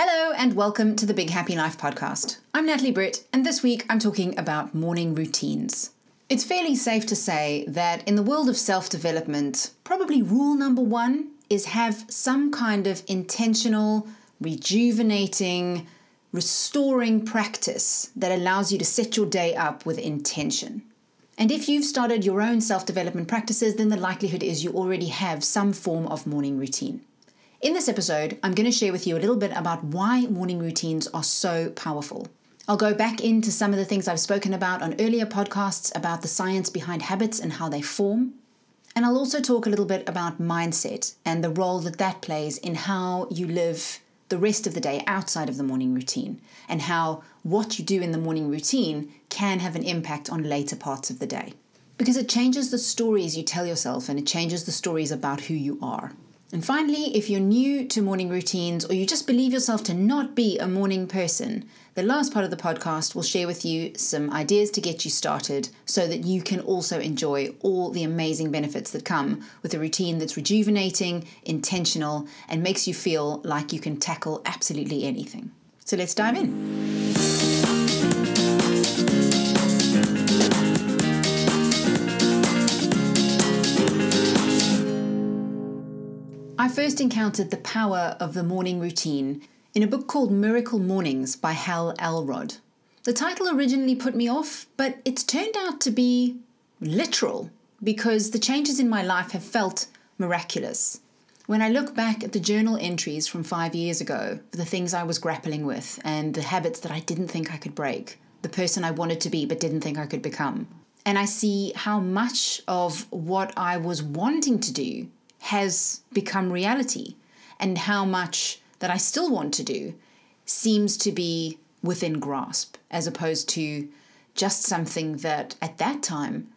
Hello, and welcome to the Big Happy Life podcast. I'm Natalie Britt, and this week I'm talking about morning routines. It's fairly safe to say that in the world of self development, probably rule number one is have some kind of intentional, rejuvenating, restoring practice that allows you to set your day up with intention. And if you've started your own self development practices, then the likelihood is you already have some form of morning routine. In this episode, I'm going to share with you a little bit about why morning routines are so powerful. I'll go back into some of the things I've spoken about on earlier podcasts about the science behind habits and how they form. And I'll also talk a little bit about mindset and the role that that plays in how you live the rest of the day outside of the morning routine, and how what you do in the morning routine can have an impact on later parts of the day. Because it changes the stories you tell yourself and it changes the stories about who you are. And finally, if you're new to morning routines or you just believe yourself to not be a morning person, the last part of the podcast will share with you some ideas to get you started so that you can also enjoy all the amazing benefits that come with a routine that's rejuvenating, intentional, and makes you feel like you can tackle absolutely anything. So let's dive in. I first encountered the power of the morning routine in a book called Miracle Mornings by Hal Elrod. The title originally put me off, but it's turned out to be literal because the changes in my life have felt miraculous. When I look back at the journal entries from five years ago, the things I was grappling with and the habits that I didn't think I could break, the person I wanted to be but didn't think I could become, and I see how much of what I was wanting to do has become reality and how much that I still want to do seems to be within grasp as opposed to just something that at that time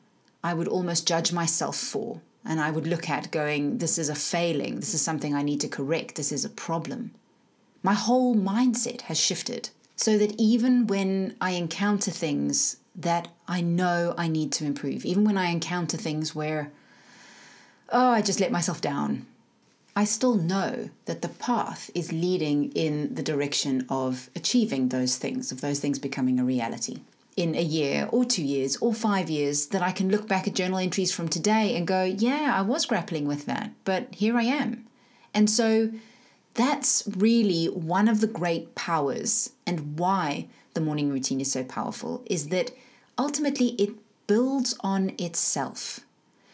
I would almost judge myself for. And I would look at going, this is a failing, this is something I need to correct, this is a problem. My whole mindset has shifted so that even when I encounter things that I know I need to improve, even when I encounter things where oh, I just let myself down. I still know that the path is leading in the direction of achieving those things, of those things becoming a reality. In a year or two years or five years, that I can look back at journal entries from today and go, yeah, I was grappling with that, but here I am. And so that's really one of the great powers and why the morning routine is so powerful is that ultimately it builds on itself.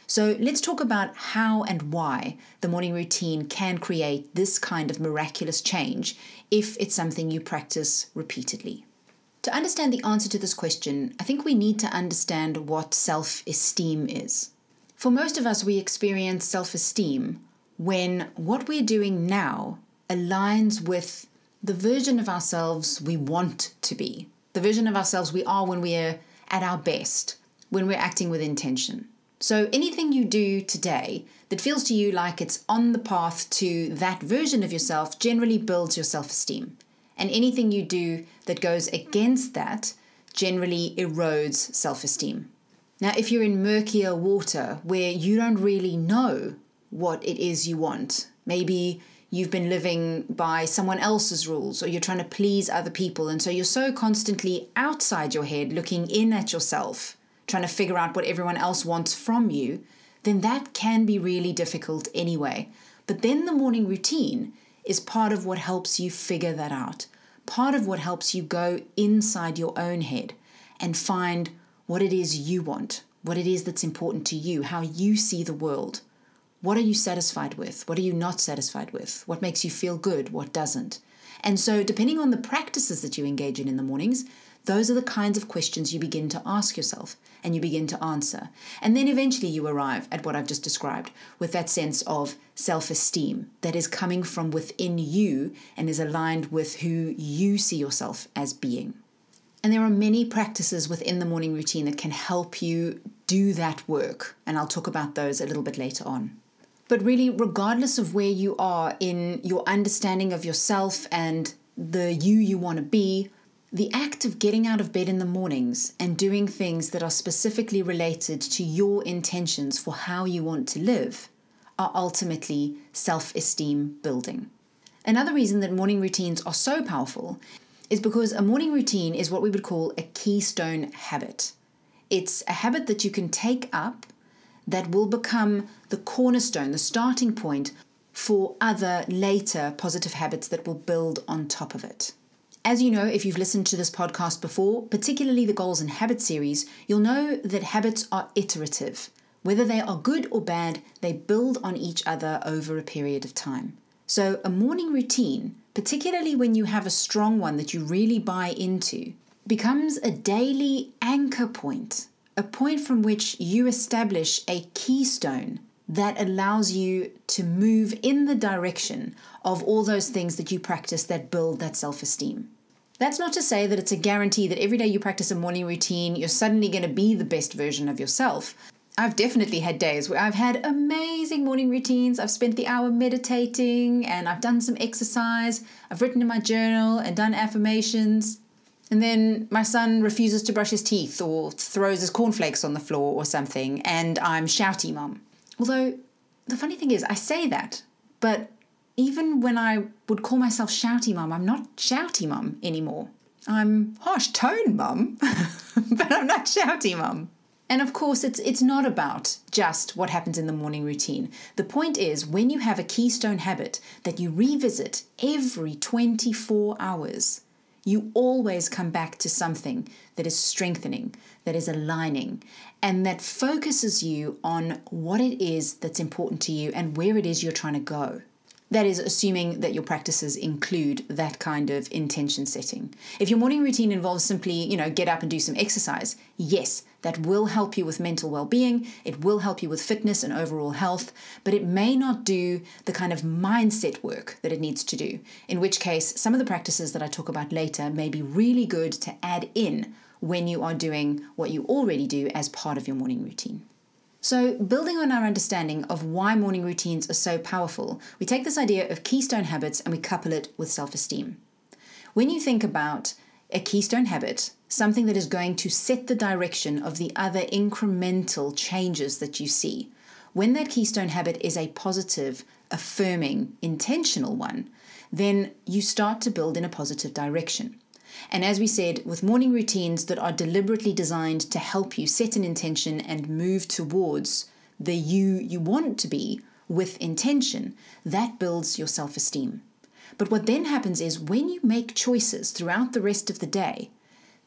So let's talk about how and why the morning routine can create this kind of miraculous change if it's something you practice repeatedly. To understand the answer to this question, I think we need to understand what self esteem is. For most of us, we experience self esteem when what we're doing now aligns with the version of ourselves we want to be, the version of ourselves we are when we're at our best, when we're acting with intention. So anything you do today that feels to you like it's on the path to that version of yourself generally builds your self esteem. And anything you do that goes against that generally erodes self esteem. Now, if you're in murkier water where you don't really know what it is you want, maybe you've been living by someone else's rules or you're trying to please other people, and so you're so constantly outside your head looking in at yourself trying to figure out what everyone else wants from you, then that can be really difficult anyway. But then the morning routine is part of what helps you figure that out, part of what helps you go inside your own head and find what it is you want, what it is that's important to you, how you see the world. What are you satisfied with? What are you not satisfied with? What makes you feel good? What doesn't? And so, depending on the practices that you engage in in the mornings, those are the kinds of questions you begin to ask yourself and you begin to answer. And then eventually you arrive at what I've just described with that sense of self esteem that is coming from within you and is aligned with who you see yourself as being. And there are many practices within the morning routine that can help you do that work. And I'll talk about those a little bit later on. But really, regardless of where you are in your understanding of yourself and the you you want to be, the act of getting out of bed in the mornings and doing things that are specifically related to your intentions for how you want to live are ultimately self esteem building. Another reason that morning routines are so powerful is because a morning routine is what we would call a keystone habit. It's a habit that you can take up that will become the cornerstone, the starting point for other later positive habits that will build on top of it. As you know, if you've listened to this podcast before, particularly the Goals and Habits series, you'll know that habits are iterative. Whether they are good or bad, they build on each other over a period of time. So, a morning routine, particularly when you have a strong one that you really buy into, becomes a daily anchor point, a point from which you establish a keystone that allows you to move in the direction of all those things that you practice that build that self esteem. That's not to say that it's a guarantee that every day you practice a morning routine, you're suddenly going to be the best version of yourself. I've definitely had days where I've had amazing morning routines. I've spent the hour meditating and I've done some exercise. I've written in my journal and done affirmations. And then my son refuses to brush his teeth or throws his cornflakes on the floor or something, and I'm shouty mum. Although the funny thing is, I say that, but even when I would call myself shouty mum, I'm not shouty mum anymore. I'm harsh tone mum, but I'm not shouty mum. And of course, it's it's not about just what happens in the morning routine. The point is when you have a keystone habit that you revisit every 24 hours, you always come back to something that is strengthening, that is aligning, and that focuses you on what it is that's important to you and where it is you're trying to go. That is assuming that your practices include that kind of intention setting. If your morning routine involves simply, you know, get up and do some exercise, yes, that will help you with mental well-being, it will help you with fitness and overall health, but it may not do the kind of mindset work that it needs to do. In which case, some of the practices that I talk about later may be really good to add in when you are doing what you already do as part of your morning routine. So, building on our understanding of why morning routines are so powerful, we take this idea of keystone habits and we couple it with self esteem. When you think about a keystone habit, something that is going to set the direction of the other incremental changes that you see, when that keystone habit is a positive, affirming, intentional one, then you start to build in a positive direction. And as we said, with morning routines that are deliberately designed to help you set an intention and move towards the you you want to be with intention, that builds your self esteem. But what then happens is when you make choices throughout the rest of the day,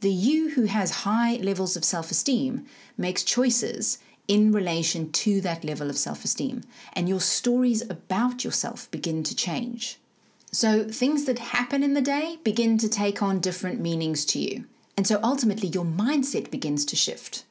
the you who has high levels of self esteem makes choices in relation to that level of self esteem, and your stories about yourself begin to change. So things that happen in the day begin to take on different meanings to you. And so ultimately, your mindset begins to shift.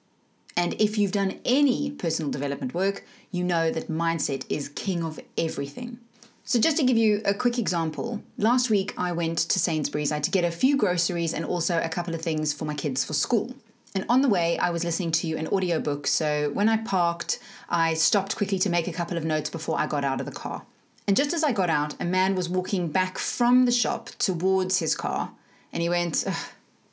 And if you've done any personal development work, you know that mindset is king of everything. So, just to give you a quick example, last week I went to Sainsbury's. I had to get a few groceries and also a couple of things for my kids for school. And on the way, I was listening to an audiobook. So, when I parked, I stopped quickly to make a couple of notes before I got out of the car. And just as I got out, a man was walking back from the shop towards his car, and he went,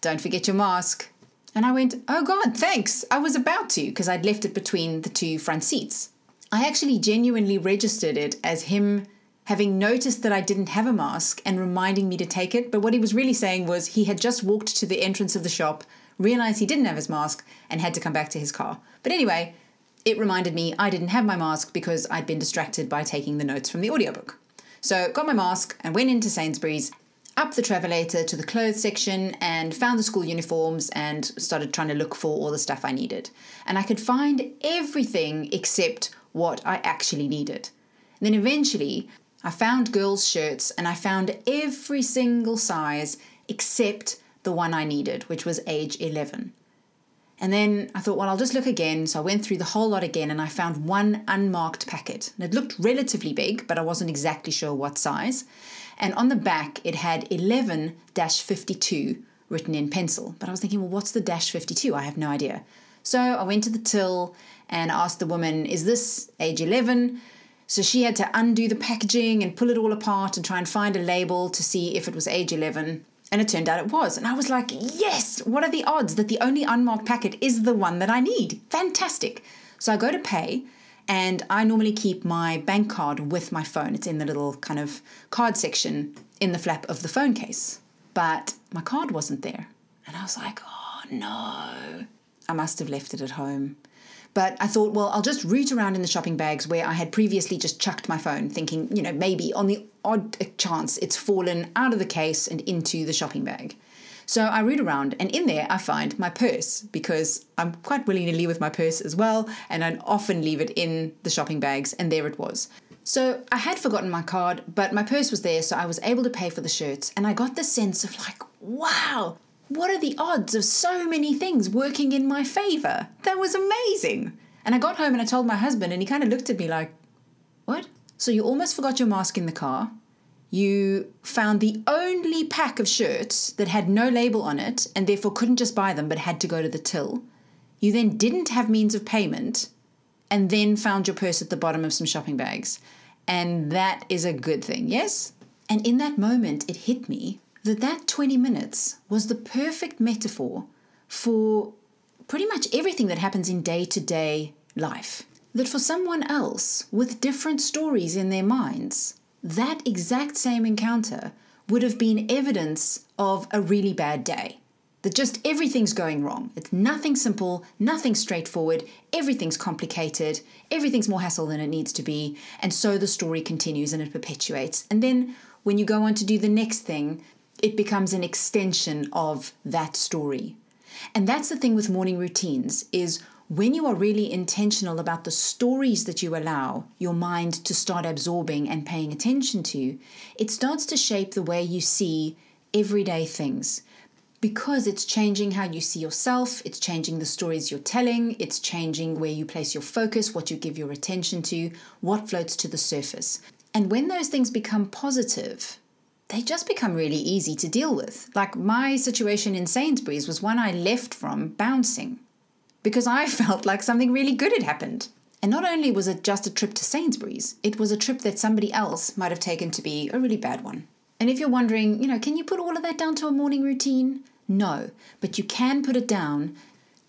Don't forget your mask. And I went, Oh God, thanks. I was about to, because I'd left it between the two front seats. I actually genuinely registered it as him having noticed that I didn't have a mask and reminding me to take it. But what he was really saying was he had just walked to the entrance of the shop, realized he didn't have his mask, and had to come back to his car. But anyway, it reminded me I didn't have my mask because I'd been distracted by taking the notes from the audiobook. So, got my mask and went into Sainsbury's, up the travelator to the clothes section, and found the school uniforms and started trying to look for all the stuff I needed. And I could find everything except what I actually needed. And then eventually, I found girls' shirts and I found every single size except the one I needed, which was age 11. And then I thought, well, I'll just look again. So I went through the whole lot again and I found one unmarked packet. And it looked relatively big, but I wasn't exactly sure what size. And on the back, it had 11 52 written in pencil. But I was thinking, well, what's the dash 52? I have no idea. So I went to the till and asked the woman, is this age 11? So she had to undo the packaging and pull it all apart and try and find a label to see if it was age 11. And it turned out it was. And I was like, yes, what are the odds that the only unmarked packet is the one that I need? Fantastic. So I go to pay, And I normally keep my bank card with my phone. It's in the little kind of card section in the flap of the phone case. But my card wasn't there. And I was like, oh no. I must have left it at home. But I thought, well, I'll just root around in the shopping bags where I had previously just chucked my phone, thinking, you know, maybe on the odd chance it's fallen out of the case and into the shopping bag. So I root around, and in there I find my purse because I'm quite willy nilly with my purse as well, and I often leave it in the shopping bags, and there it was. So I had forgotten my card, but my purse was there, so I was able to pay for the shirts, and I got the sense of like, wow, what are the odds of so many things working in my favor? That was amazing. And I got home and I told my husband, and he kind of looked at me like, what? So you almost forgot your mask in the car, you found the only pack of shirts that had no label on it and therefore couldn't just buy them but had to go to the till. You then didn't have means of payment and then found your purse at the bottom of some shopping bags. And that is a good thing, yes? And in that moment, it hit me that that 20 minutes was the perfect metaphor for pretty much everything that happens in day to day life. That for someone else with different stories in their minds, that exact same encounter would have been evidence of a really bad day. That just everything's going wrong. It's nothing simple, nothing straightforward, everything's complicated, everything's more hassle than it needs to be. And so the story continues and it perpetuates. And then when you go on to do the next thing, it becomes an extension of that story. And that's the thing with morning routines is when you are really intentional about the stories that you allow your mind to start absorbing and paying attention to, it starts to shape the way you see everyday things. Because it's changing how you see yourself, it's changing the stories you're telling, it's changing where you place your focus, what you give your attention to, what floats to the surface. And when those things become positive, they just become really easy to deal with. Like my situation in Sainsbury's was one I left from bouncing because I felt like something really good had happened. And not only was it just a trip to Sainsbury's, it was a trip that somebody else might have taken to be a really bad one. And if you're wondering, you know, can you put all of that down to a morning routine? No, but you can put it down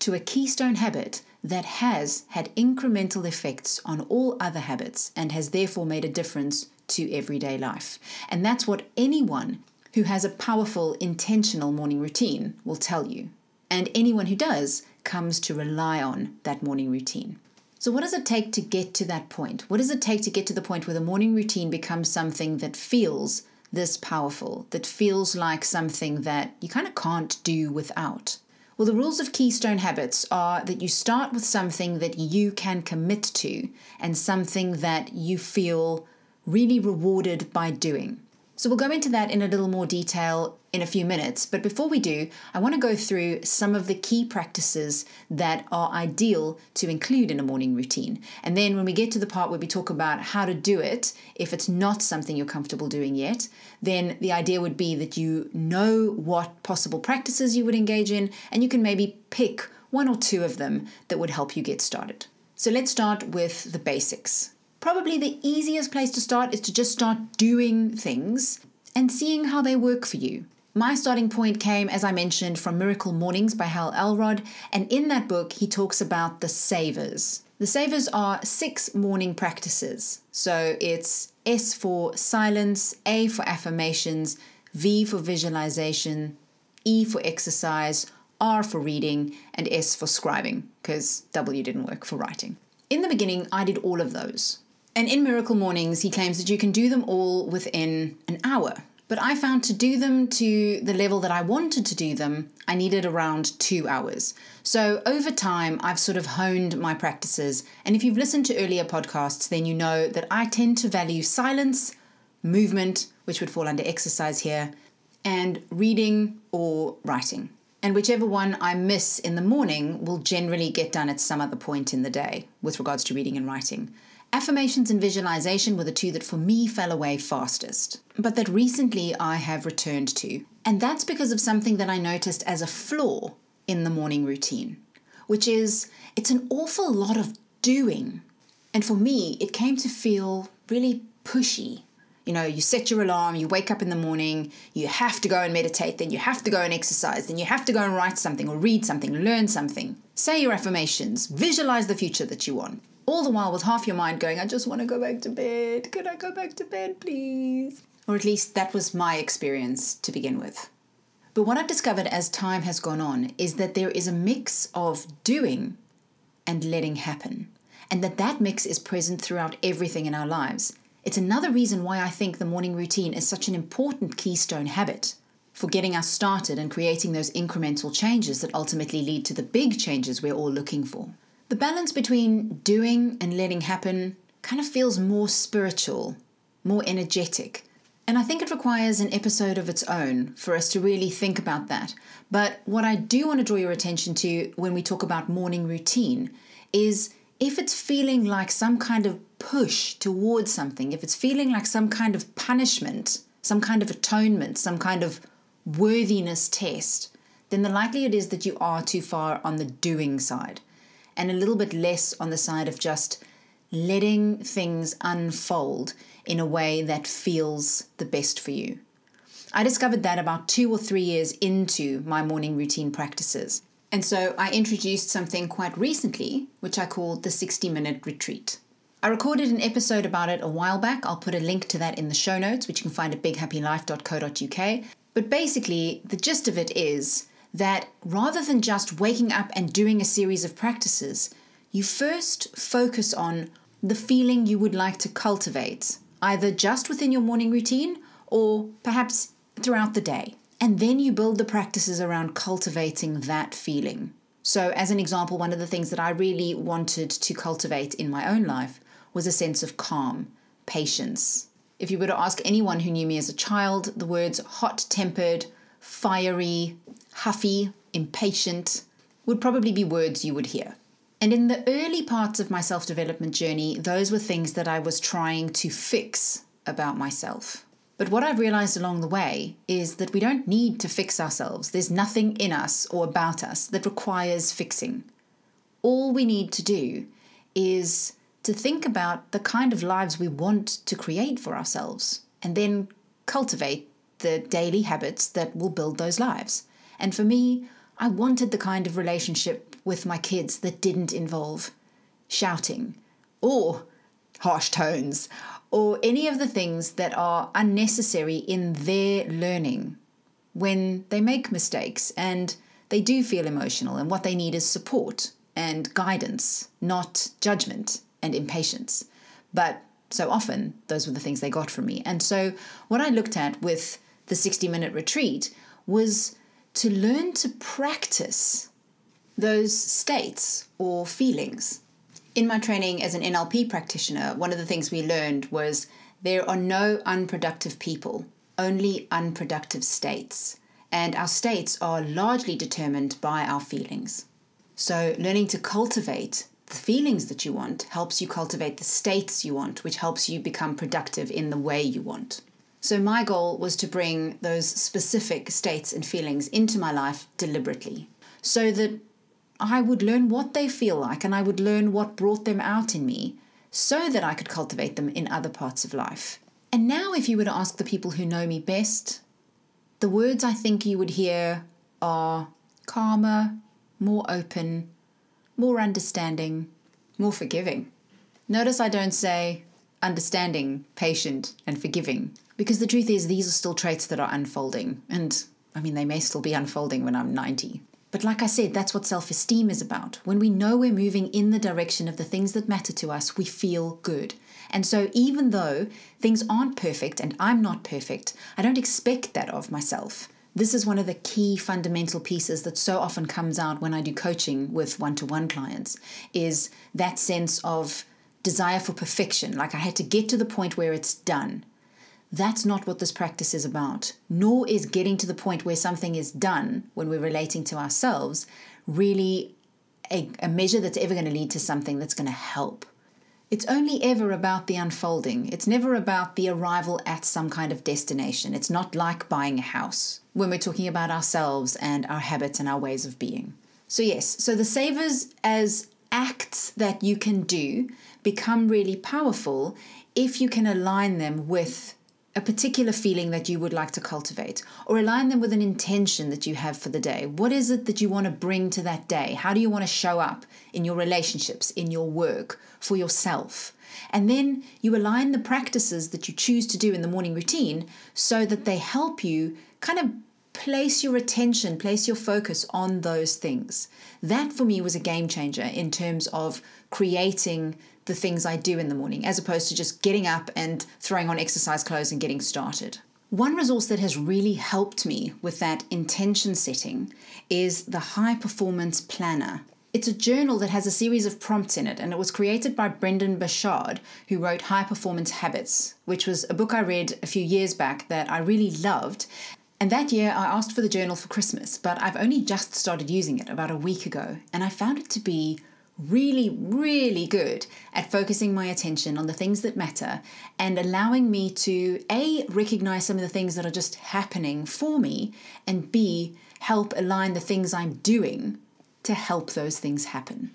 to a keystone habit that has had incremental effects on all other habits and has therefore made a difference to everyday life. And that's what anyone who has a powerful, intentional morning routine will tell you. And anyone who does comes to rely on that morning routine. So, what does it take to get to that point? What does it take to get to the point where the morning routine becomes something that feels this powerful, that feels like something that you kind of can't do without? Well, the rules of Keystone Habits are that you start with something that you can commit to and something that you feel really rewarded by doing. So we'll go into that in a little more detail in a few minutes. But before we do, I want to go through some of the key practices that are ideal to include in a morning routine. And then when we get to the part where we talk about how to do it, if it's not something you're comfortable doing yet, then the idea would be that you know what possible practices you would engage in, and you can maybe pick one or two of them that would help you get started. So let's start with the basics. Probably the easiest place to start is to just start doing things and seeing how they work for you. My starting point came, as I mentioned, from Miracle Mornings by Hal Elrod, and in that book, he talks about the savers. The savers are six morning practices. So it's S for silence, A for affirmations, V for visualization, E for exercise, R for reading, and S for scribing, because W didn't work for writing. In the beginning, I did all of those. And in Miracle Mornings, he claims that you can do them all within an hour. But I found to do them to the level that I wanted to do them, I needed around two hours. So over time, I've sort of honed my practices. And if you've listened to earlier podcasts, then you know that I tend to value silence, movement, which would fall under exercise here, and reading or writing. And whichever one I miss in the morning will generally get done at some other point in the day with regards to reading and writing. Affirmations and visualization were the two that for me fell away fastest, but that recently I have returned to. And that's because of something that I noticed as a flaw in the morning routine, which is it's an awful lot of doing. And for me, it came to feel really pushy. You know, you set your alarm, you wake up in the morning, you have to go and meditate, then you have to go and exercise, then you have to go and write something or read something, learn something, say your affirmations, visualize the future that you want. All the while with half your mind going, I just want to go back to bed. Can I go back to bed, please? Or at least that was my experience to begin with. But what I've discovered as time has gone on is that there is a mix of doing and letting happen, and that that mix is present throughout everything in our lives. It's another reason why I think the morning routine is such an important keystone habit for getting us started and creating those incremental changes that ultimately lead to the big changes we're all looking for. The balance between doing and letting happen kind of feels more spiritual, more energetic, and I think it requires an episode of its own for us to really think about that. But what I do want to draw your attention to when we talk about morning routine is if it's feeling like some kind of push towards something, if it's feeling like some kind of punishment, some kind of atonement, some kind of worthiness test, then the likelihood is that you are too far on the doing side and a little bit less on the side of just letting things unfold in a way that feels the best for you. I discovered that about two or three years into my morning routine practices. And so I introduced something quite recently, which I called the 60 minute retreat. I recorded an episode about it a while back. I'll put a link to that in the show notes, which you can find at bighappylife.co.uk. But basically, the gist of it is that rather than just waking up and doing a series of practices, you first focus on the feeling you would like to cultivate either just within your morning routine or perhaps throughout the day. And then you build the practices around cultivating that feeling. So, as an example, one of the things that I really wanted to cultivate in my own life was a sense of calm, patience. If you were to ask anyone who knew me as a child, the words hot tempered, fiery, huffy, impatient would probably be words you would hear. And in the early parts of my self development journey, those were things that I was trying to fix about myself. But what I've realized along the way is that we don't need to fix ourselves. There's nothing in us or about us that requires fixing. All we need to do is to think about the kind of lives we want to create for ourselves and then cultivate the daily habits that will build those lives. And for me, I wanted the kind of relationship with my kids that didn't involve shouting or harsh tones or any of the things that are unnecessary in their learning when they make mistakes and they do feel emotional and what they need is support and guidance, not judgment and impatience. But so often, those were the things they got from me. And so, what I looked at with the 60 minute retreat was to learn to practice those states or feelings. In my training as an NLP practitioner, one of the things we learned was there are no unproductive people, only unproductive states. And our states are largely determined by our feelings. So, learning to cultivate the feelings that you want helps you cultivate the states you want, which helps you become productive in the way you want. So, my goal was to bring those specific states and feelings into my life deliberately so that I would learn what they feel like and I would learn what brought them out in me so that I could cultivate them in other parts of life. And now, if you were to ask the people who know me best, the words I think you would hear are calmer, more open, more understanding, more forgiving. Notice I don't say understanding, patient, and forgiving, because the truth is, these are still traits that are unfolding. And I mean, they may still be unfolding when I'm 90. But like I said, that's what self esteem is about. When we know we're moving in the direction of the things that matter to us, we feel good. And so, even though things aren't perfect and I'm not perfect, I don't expect that of myself. This is one of the key fundamental pieces that so often comes out when I do coaching with one to one clients is that sense of desire for perfection. Like I had to get to the point where it's done. That's not what this practice is about, nor is getting to the point where something is done when we're relating to ourselves really a, a measure that's ever going to lead to something that's going to help. It's only ever about the unfolding. It's never about the arrival at some kind of destination. It's not like buying a house when we're talking about ourselves and our habits and our ways of being. So, yes, so the savers as acts that you can do become really powerful if you can align them with a particular feeling that you would like to cultivate, or align them with an intention that you have for the day. What is it that you want to bring to that day? How do you want to show up in your relationships, in your work, for yourself? And then you align the practices that you choose to do in the morning routine so that they help you kind of place your attention, place your focus on those things. That for me was a game changer in terms of creating the things I do in the morning, as opposed to just getting up and throwing on exercise clothes and getting started. One resource that has really helped me with that intention setting is the High Performance Planner. It's a journal that has a series of prompts in it, and it was created by Brendon Burchard, who wrote High Performance Habits, which was a book I read a few years back that I really loved. And that year I asked for the journal for Christmas, but I've only just started using it about a week ago, and I found it to be really, really good at focusing my attention on the things that matter and allowing me to A, recognize some of the things that are just happening for me, and B, help align the things I'm doing to help those things happen.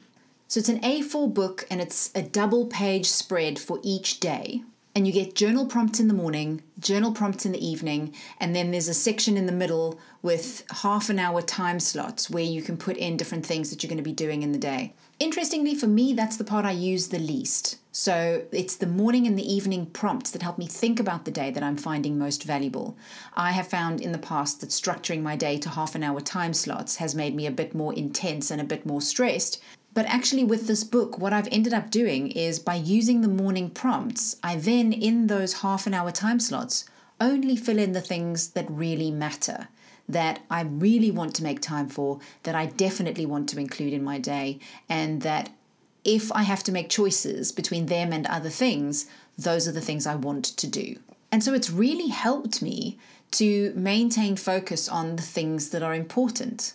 So it's an A4 book and it's a double page spread for each day and you get journal prompts in the morning, journal prompts in the evening, and then there's a section in the middle with half an hour time slots where you can put in different things that you're going to be doing in the day. Interestingly, for me, that's the part I use the least. So it's the morning and the evening prompts that help me think about the day that I'm finding most valuable. I have found in the past that structuring my day to half an hour time slots has made me a bit more intense and a bit more stressed. But actually, with this book, what I've ended up doing is by using the morning prompts, I then, in those half an hour time slots, only fill in the things that really matter, that I really want to make time for, that I definitely want to include in my day, and that if I have to make choices between them and other things, those are the things I want to do. And so it's really helped me to maintain focus on the things that are important.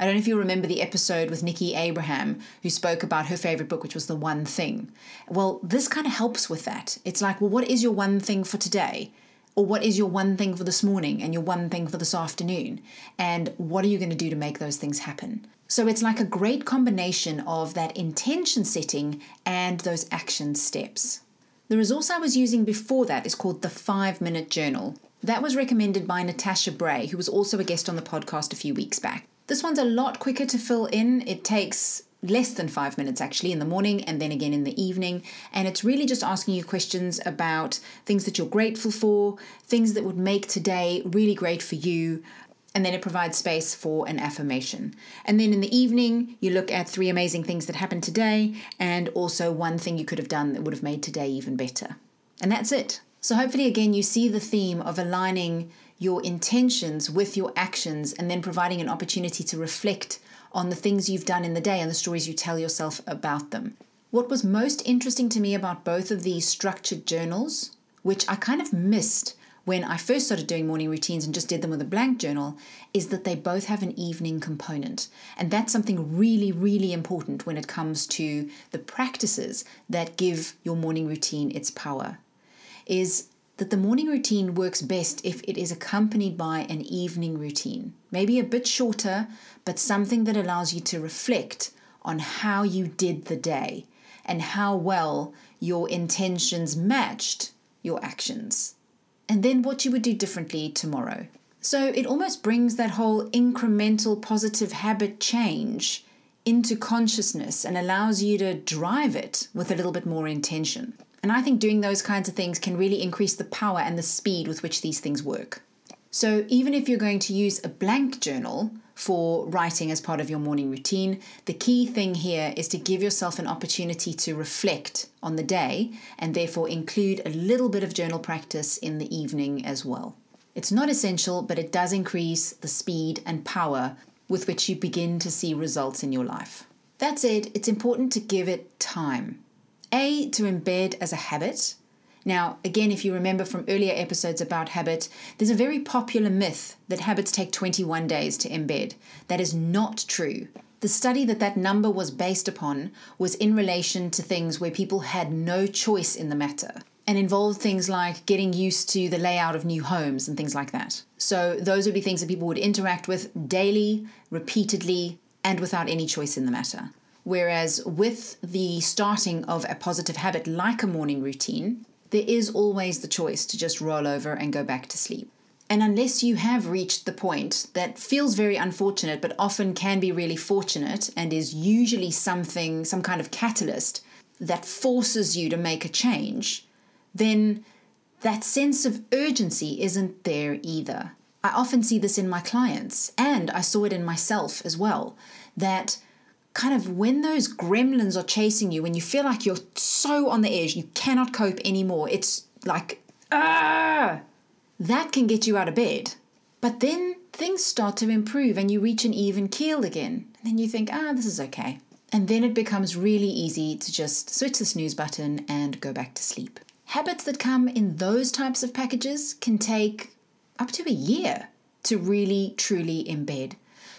I don't know if you remember the episode with Nikki Abraham, who spoke about her favorite book, which was The One Thing. Well, this kind of helps with that. It's like, well, what is your one thing for today? Or what is your one thing for this morning and your one thing for this afternoon? And what are you going to do to make those things happen? So it's like a great combination of that intention setting and those action steps. The resource I was using before that is called the Five Minute Journal. That was recommended by Natasha Bray, who was also a guest on the podcast a few weeks back. This one's a lot quicker to fill in. It takes less than five minutes actually in the morning and then again in the evening. And it's really just asking you questions about things that you're grateful for, things that would make today really great for you. And then it provides space for an affirmation. And then in the evening, you look at three amazing things that happened today and also one thing you could have done that would have made today even better. And that's it. So hopefully, again, you see the theme of aligning your intentions with your actions and then providing an opportunity to reflect on the things you've done in the day and the stories you tell yourself about them. What was most interesting to me about both of these structured journals, which I kind of missed when I first started doing morning routines and just did them with a blank journal, is that they both have an evening component. And that's something really, really important when it comes to the practices that give your morning routine its power. Is that the morning routine works best if it is accompanied by an evening routine. Maybe a bit shorter, but something that allows you to reflect on how you did the day and how well your intentions matched your actions. And then what you would do differently tomorrow. So it almost brings that whole incremental positive habit change into consciousness and allows you to drive it with a little bit more intention. And I think doing those kinds of things can really increase the power and the speed with which these things work. So, even if you're going to use a blank journal for writing as part of your morning routine, the key thing here is to give yourself an opportunity to reflect on the day and therefore include a little bit of journal practice in the evening as well. It's not essential, but it does increase the speed and power with which you begin to see results in your life. That said, it's important to give it time. A, to embed as a habit. Now, again, if you remember from earlier episodes about habit, there's a very popular myth that habits take 21 days to embed. That is not true. The study that that number was based upon was in relation to things where people had no choice in the matter and involved things like getting used to the layout of new homes and things like that. So, those would be things that people would interact with daily, repeatedly, and without any choice in the matter. Whereas with the starting of a positive habit like a morning routine, there is always the choice to just roll over and go back to sleep. And unless you have reached the point that feels very unfortunate, but often can be really fortunate and is usually something, some kind of catalyst that forces you to make a change, then that sense of urgency isn't there either. I often see this in my clients, and I saw it in myself as well. That kind of when those gremlins are chasing you, when you feel like you're so on the edge, you cannot cope anymore, it's like, ah, that can get you out of bed. But then things start to improve and you reach an even keel again. And then you think, ah, this is okay. And then it becomes really easy to just switch the snooze button and go back to sleep. Habits that come in those types of packages can take up to a year to really truly embed.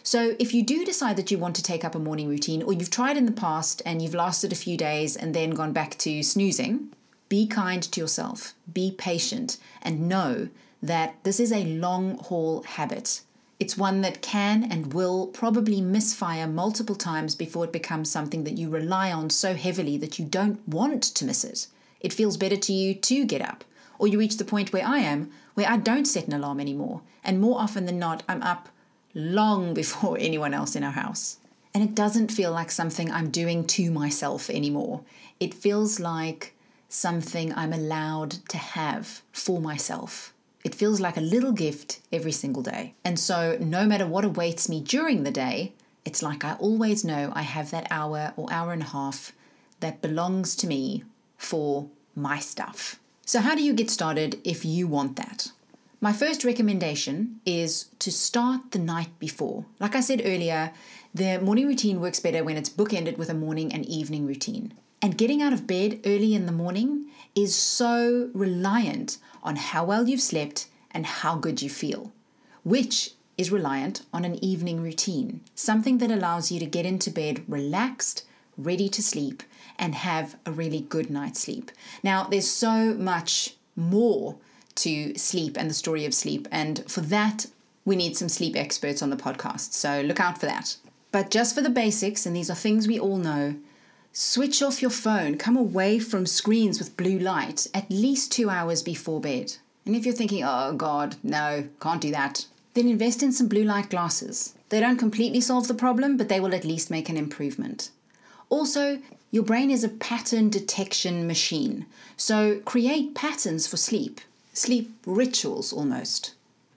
So, if you do decide that you want to take up a morning routine, or you've tried in the past and you've lasted a few days and then gone back to snoozing, be kind to yourself, be patient, and know that this is a long haul habit. It's one that can and will probably misfire multiple times before it becomes something that you rely on so heavily that you don't want to miss it. It feels better to you to get up. Or you reach the point where I am, where I don't set an alarm anymore. And more often than not, I'm up long before anyone else in our house. And it doesn't feel like something I'm doing to myself anymore. It feels like something I'm allowed to have for myself. It feels like a little gift every single day. And so, no matter what awaits me during the day, it's like I always know I have that hour or hour and a half that belongs to me for my stuff. So, how do you get started if you want that? My first recommendation is to start the night before. Like I said earlier, the morning routine works better when it's bookended with a morning and evening routine. And getting out of bed early in the morning is so reliant on how well you've slept and how good you feel, which is reliant on an evening routine, something that allows you to get into bed relaxed, ready to sleep, and have a really good night's sleep. Now, there's so much more to sleep and the story of sleep, and for that, we need some sleep experts on the podcast, so look out for that. But just for the basics, and these are things we all know, Switch off your phone, come away from screens with blue light at least two hours before bed. And if you're thinking, oh God, no, can't do that, then invest in some blue light glasses. They don't completely solve the problem, but they will at least make an improvement. Also, your brain is a pattern detection machine, so create patterns for sleep, sleep rituals almost.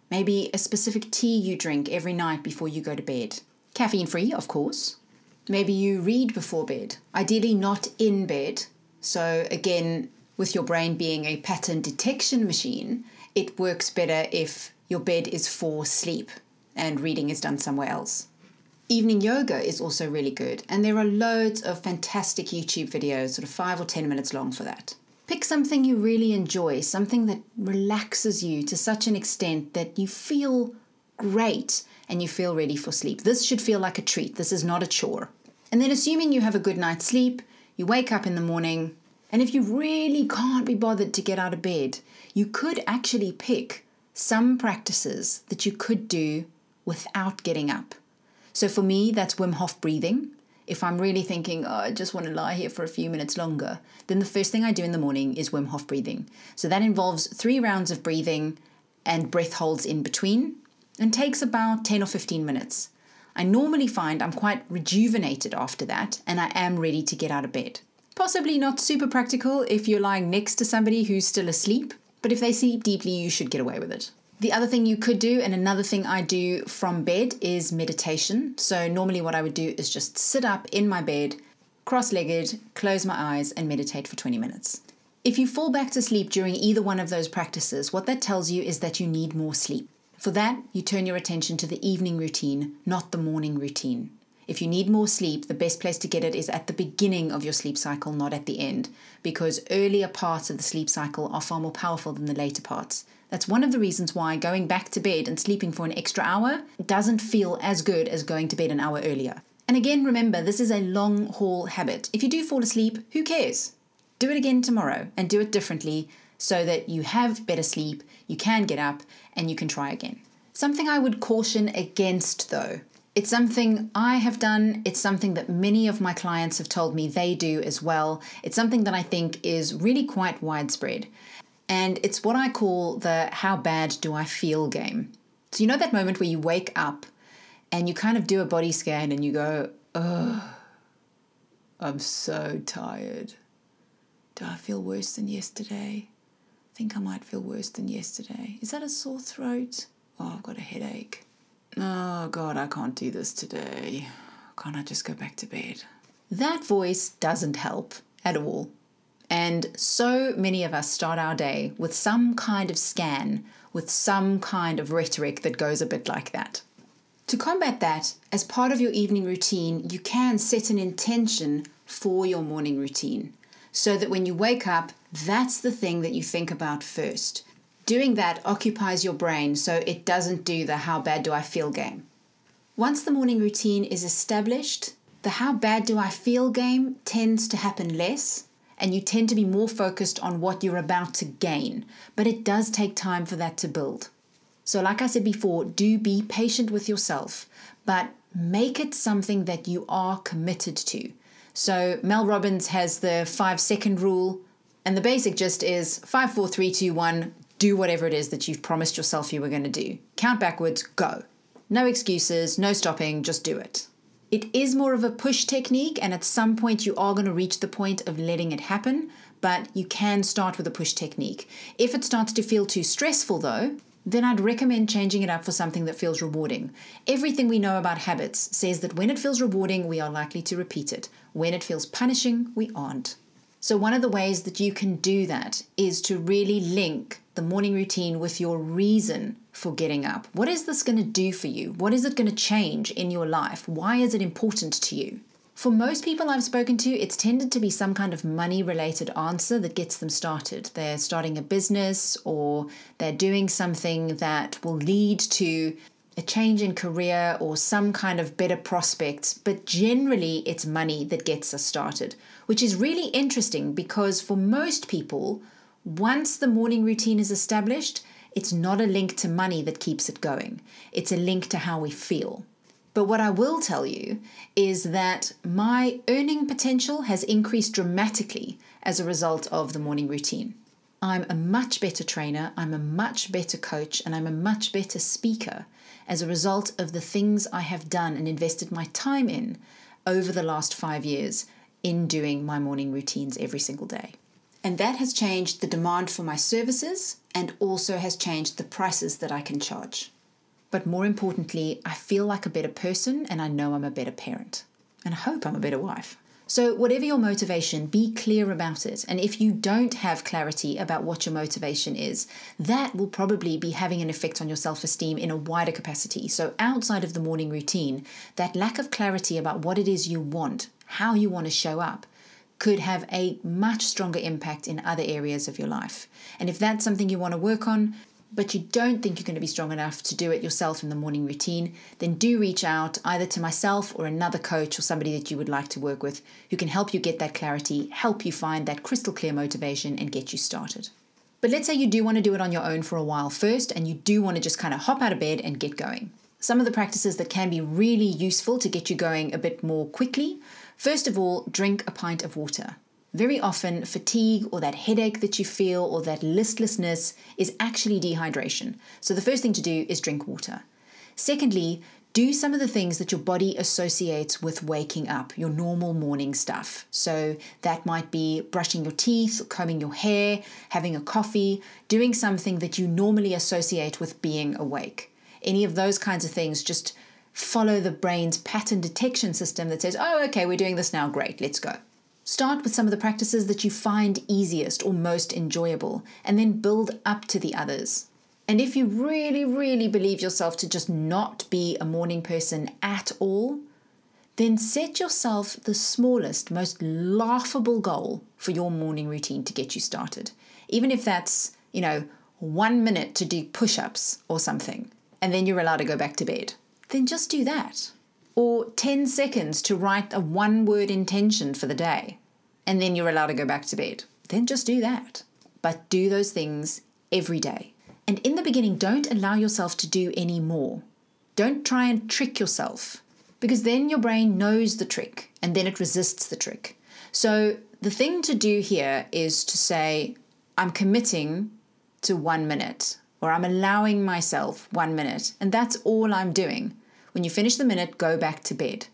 Maybe a specific tea you drink every night before you go to bed. Caffeine free, of course. Maybe you read before bed, ideally not in bed. So, again, with your brain being a pattern detection machine, it works better if your bed is for sleep and reading is done somewhere else. Evening yoga is also really good, and there are loads of fantastic YouTube videos, sort of five or ten minutes long, for that. Pick something you really enjoy, something that relaxes you to such an extent that you feel great and you feel ready for sleep. This should feel like a treat. This is not a chore. And then, assuming you have a good night's sleep, you wake up in the morning, and if you really can't be bothered to get out of bed, you could actually pick some practices that you could do without getting up. So, for me, that's Wim Hof breathing. If I'm really thinking, oh, I just want to lie here for a few minutes longer, then the first thing I do in the morning is Wim Hof breathing. So, that involves three rounds of breathing and breath holds in between and takes about 10 or 15 minutes. I normally find I'm quite rejuvenated after that and I am ready to get out of bed. Possibly not super practical if you're lying next to somebody who's still asleep, but if they sleep deeply, you should get away with it. The other thing you could do, and another thing I do from bed, is meditation. So, normally, what I would do is just sit up in my bed, cross legged, close my eyes, and meditate for 20 minutes. If you fall back to sleep during either one of those practices, what that tells you is that you need more sleep. For that, you turn your attention to the evening routine, not the morning routine. If you need more sleep, the best place to get it is at the beginning of your sleep cycle, not at the end, because earlier parts of the sleep cycle are far more powerful than the later parts. That's one of the reasons why going back to bed and sleeping for an extra hour doesn't feel as good as going to bed an hour earlier. And again, remember, this is a long haul habit. If you do fall asleep, who cares? Do it again tomorrow and do it differently so that you have better sleep, you can get up, and you can try again. Something I would caution against, though, It's something I have done. It's something that many of my clients have told me they do as well. It's something that I think is really quite widespread. And it's what I call the how bad do I feel game. So, you know that moment where you wake up and you kind of do a body scan and you go, ugh, I'm so tired. Do I feel worse than yesterday? I think I might feel worse than yesterday. Is that a sore throat? Oh, I've got a headache. Oh, God, I can't do this today. Can't I just go back to bed? That voice doesn't help at all. And so many of us start our day with some kind of scan, with some kind of rhetoric that goes a bit like that. To combat that, as part of your evening routine, you can set an intention for your morning routine so that when you wake up, that's the thing that you think about first. Doing that occupies your brain so it doesn't do the how bad do I feel game. Once the morning routine is established, the how bad do I feel game tends to happen less, and you tend to be more focused on what you're about to gain. But it does take time for that to build. So, like I said before, do be patient with yourself, but make it something that you are committed to. So, Mel Robbins has the five second rule, and the basic gist is five, four, three, two, one, do whatever it is that you've promised yourself you were going to do. Count backwards, go. No excuses, no stopping, just do it. It is more of a push technique, and at some point you are going to reach the point of letting it happen, but you can start with a push technique. If it starts to feel too stressful, though, then I'd recommend changing it up for something that feels rewarding. Everything we know about habits says that when it feels rewarding, we are likely to repeat it. When it feels punishing, we aren't. So, one of the ways that you can do that is to really link the morning routine with your reason for getting up. What is this going to do for you? What is it going to change in your life? Why is it important to you? For most people I've spoken to, it's tended to be some kind of money related answer that gets them started. They're starting a business or they're doing something that will lead to a change in career or some kind of better prospects, but generally it's money that gets us started, which is really interesting because for most people, once the morning routine is established, it's not a link to money that keeps it going, it's a link to how we feel. But what I will tell you is that my earning potential has increased dramatically as a result of the morning routine. I'm a much better trainer, I'm a much better coach, and I'm a much better speaker as a result of the things I have done and invested my time in over the last five years in doing my morning routines every single day. And that has changed the demand for my services and also has changed the prices that I can charge. But more importantly, I feel like a better person and I know I'm a better parent. And I hope I'm a better wife. So, whatever your motivation, be clear about it. And if you don't have clarity about what your motivation is, that will probably be having an effect on your self esteem in a wider capacity. So, outside of the morning routine, that lack of clarity about what it is you want, how you want to show up, could have a much stronger impact in other areas of your life. And if that's something you want to work on, but you don't think you're going to be strong enough to do it yourself in the morning routine, then do reach out either to myself or another coach or somebody that you would like to work with who can help you get that clarity, help you find that crystal clear motivation, and get you started. But let's say you do want to do it on your own for a while first, and you do want to just kind of hop out of bed and get going. Some of the practices that can be really useful to get you going a bit more quickly. First of all, drink a pint of water. Very often, fatigue or that headache that you feel or that listlessness is actually dehydration. So, the first thing to do is drink water. Secondly, do some of the things that your body associates with waking up, your normal morning stuff. So, that might be brushing your teeth, combing your hair, having a coffee, doing something that you normally associate with being awake. Any of those kinds of things, just follow the brain's pattern detection system that says, oh, okay, we're doing this now, great, let's go. Start with some of the practices that you find easiest or most enjoyable, and then build up to the others. And if you really, really believe yourself to just not be a morning person at all, then set yourself the smallest, most laughable goal for your morning routine to get you started. Even if that's, you know, one minute to do push ups or something, and then you're allowed to go back to bed, then just do that or 10 seconds to write a one word intention for the day, and then you're allowed to go back to bed. Then just do that. But do those things every day. And in the beginning, don't allow yourself to do any more. Don't try and trick yourself because then your brain knows the trick and then it resists the trick. So the thing to do here is to say, I'm committing to one minute, or I'm allowing myself one minute, and that's all I'm doing. When you finish the minute, go back to bed.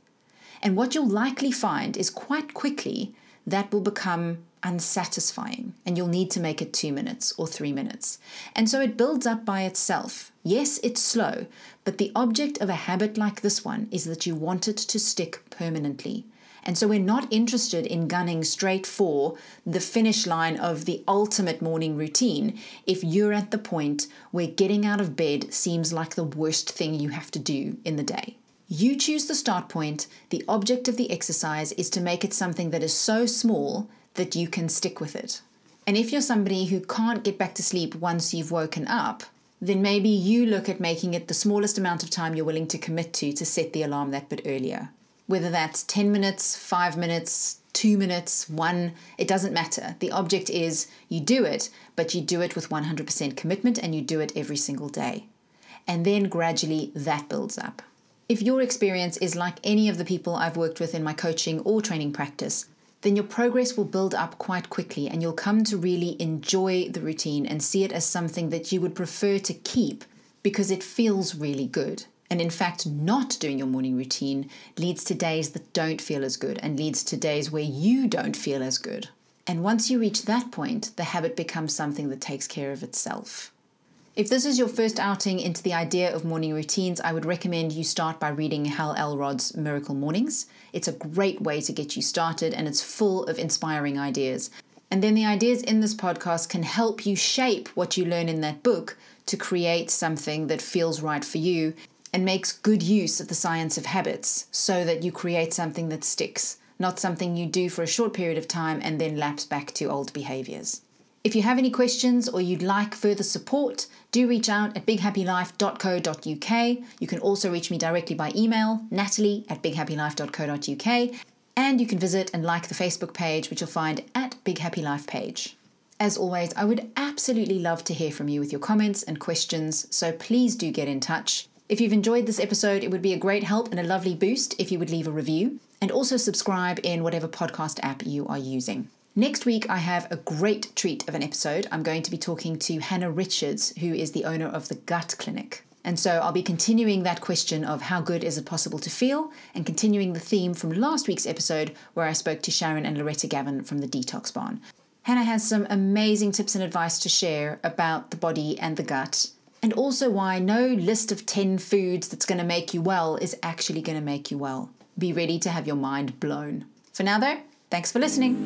And what you'll likely find is quite quickly that will become unsatisfying and you'll need to make it two minutes or three minutes. And so it builds up by itself. Yes, it's slow, but the object of a habit like this one is that you want it to stick permanently. And so we're not interested in gunning straight for the finish line of the ultimate morning routine if you're at the point where getting out of bed seems like the worst thing you have to do in the day. You choose the start point. The object of the exercise is to make it something that is so small that you can stick with it. And if you're somebody who can't get back to sleep once you've woken up, then maybe you look at making it the smallest amount of time you're willing to commit to to set the alarm that bit earlier. Whether that's 10 minutes, 5 minutes, 2 minutes, 1, it doesn't matter. The object is you do it, but you do it with 100% commitment and you do it every single day. And then gradually that builds up. If your experience is like any of the people I've worked with in my coaching or training practice, then your progress will build up quite quickly and you'll come to really enjoy the routine and see it as something that you would prefer to keep because it feels really good. And in fact, not doing your morning routine leads to days that don't feel as good and leads to days where you don't feel as good. And once you reach that point, the habit becomes something that takes care of itself. If this is your first outing into the idea of morning routines, I would recommend you start by reading Hal Elrod's Miracle Mornings. It's a great way to get you started and it's full of inspiring ideas. And then the ideas in this podcast can help you shape what you learn in that book to create something that feels right for you and makes good use of the science of habits so that you create something that sticks, not something you do for a short period of time and then lapse back to old behaviors. If you have any questions or you'd like further support, do reach out at bighappylife.co.uk. You can also reach me directly by email, natalie at bighappylife.co.uk, and you can visit and like the Facebook page, which you'll find at Big Happy Life page. As always, I would absolutely love to hear from you with your comments and questions, so please do get in touch. If you've enjoyed this episode, it would be a great help and a lovely boost if you would leave a review and also subscribe in whatever podcast app you are using. Next week, I have a great treat of an episode. I'm going to be talking to Hannah Richards, who is the owner of the Gut Clinic. And so I'll be continuing that question of how good is it possible to feel and continuing the theme from last week's episode where I spoke to Sharon and Loretta Gavin from the Detox Barn. Hannah has some amazing tips and advice to share about the body and the gut, and also why no list of 10 foods that's going to make you well is actually going to make you well. Be ready to have your mind blown. For now, though, thanks for listening.